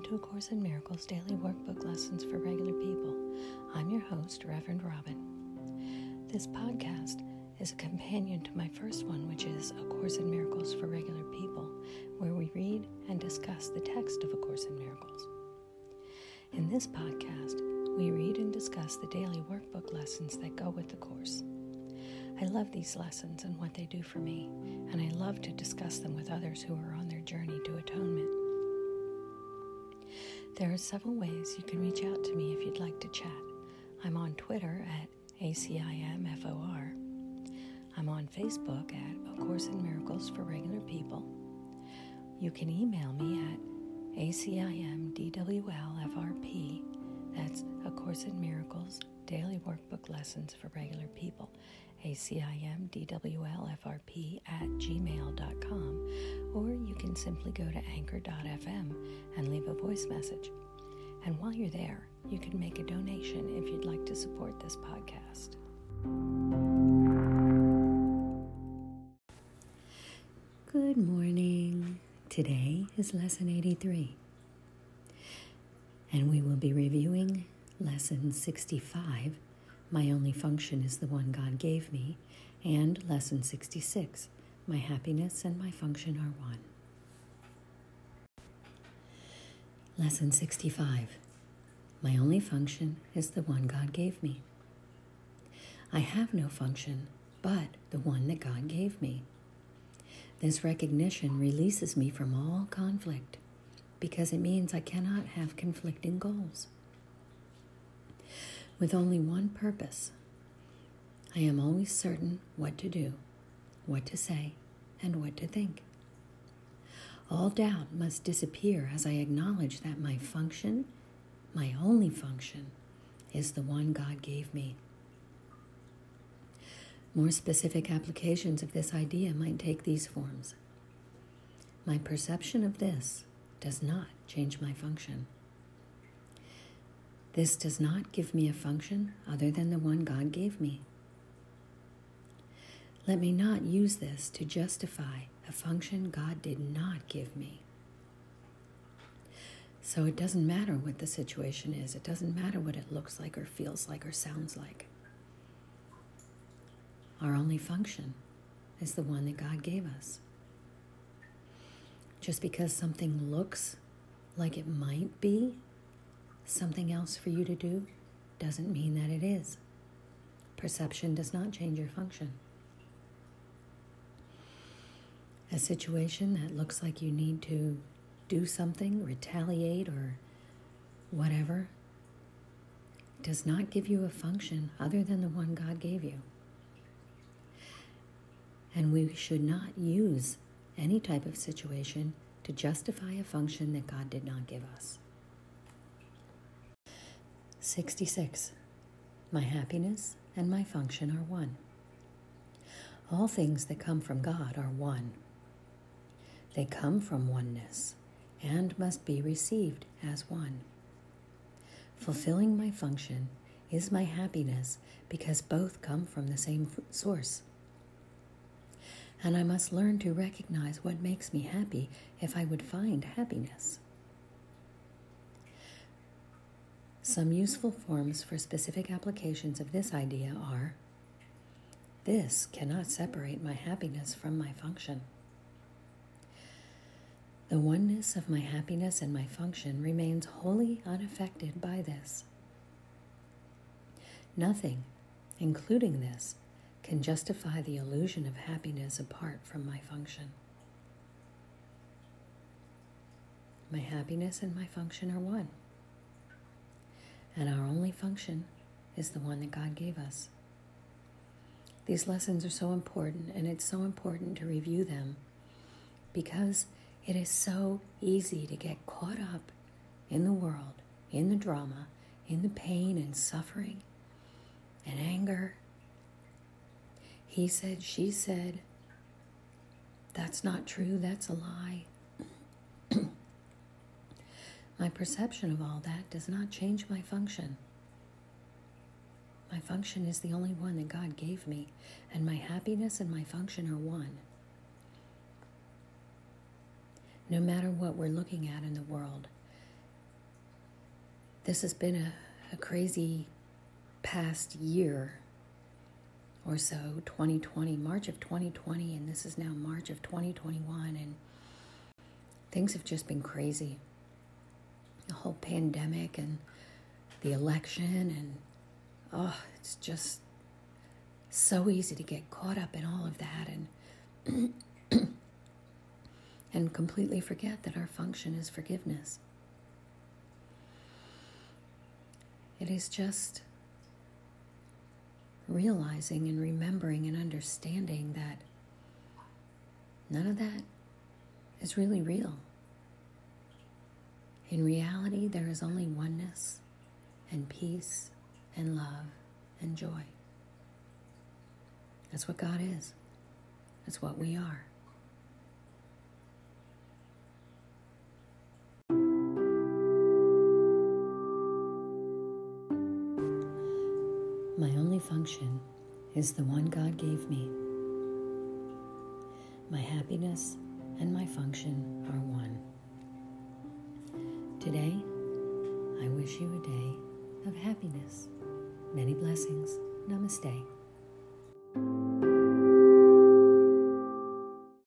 Welcome to A Course in Miracles Daily Workbook Lessons for Regular People. I'm your host, Reverend Robin. This podcast is a companion to my first one, which is A Course in Miracles for Regular People, where we read and discuss the text of A Course in Miracles. In this podcast, we read and discuss the daily workbook lessons that go with the Course. I love these lessons and what they do for me, and I love to discuss them with others who are on their journey to atonement. There are several ways you can reach out to me if you'd like to chat. I'm on Twitter at ACIMFOR. I'm on Facebook at A Course in Miracles for Regular People. You can email me at ACIMDWLFRP, that's A Course in Miracles Daily Workbook Lessons for Regular People, acimdwlfrp at you can simply go to anchor.fm and leave a voice message. And while you're there, you can make a donation if you'd like to support this podcast. Good morning. Today is lesson 83, and we will be reviewing lesson 65 my only function is the one God gave me, and lesson 66 My happiness and my function are one. Lesson 65 My only function is the one God gave me. I have no function but the one that God gave me. This recognition releases me from all conflict because it means I cannot have conflicting goals with only one purpose. I am always certain what to do, what to say, and what to think. All doubt must disappear as I acknowledge that my function, my only function, is the one God gave me. More specific applications of this idea might take these forms. My perception of this does not change my function. This does not give me a function other than the one God gave me. Let me not use this to justify a function God did not give me. So it doesn't matter what the situation is, it doesn't matter what it looks like or feels like or sounds like. Our only function is the one that God gave us. Just because something looks like it might be something else for you to do doesn't mean that it is. Perception does not change your function. A situation that looks like you need to do something, retaliate, or whatever, does not give you a function other than the one God gave you. And we should not use any type of situation to justify a function that God did not give us. 66. My happiness and my function are one. All things that come from God are one. They come from oneness and must be received as one. Fulfilling my function is my happiness because both come from the same source. And I must learn to recognize what makes me happy if I would find happiness. Some useful forms for specific applications of this idea are this cannot separate my happiness from my function. The oneness of my happiness and my function remains wholly unaffected by this. Nothing, including this, can justify the illusion of happiness apart from my function. My happiness and my function are one and our only function is the one that God gave us. These lessons are so important, and it's so important to review them because it is so easy to get caught up in the world, in the drama, in the pain and suffering and anger. He said, she said, that's not true, that's a lie. My perception of all that does not change my function. My function is the only one that God gave me, and my happiness and my function are one. No matter what we're looking at in the world, this has been a, a crazy past year or so 2020 march of 2020 and this is now march of 2021 and things have just been crazy. The whole pandemic and the election and oh it's just so easy to get caught up in all of that and and completely forget that our function is forgiveness it is just realizing and remembering and understanding that none of that is really real. In reality, there is only oneness and peace and love and joy. That's what God is. That's what we are. My only function is the one God gave me. My happiness and my function are one. Today, I wish you a day of happiness. Many blessings. Namaste.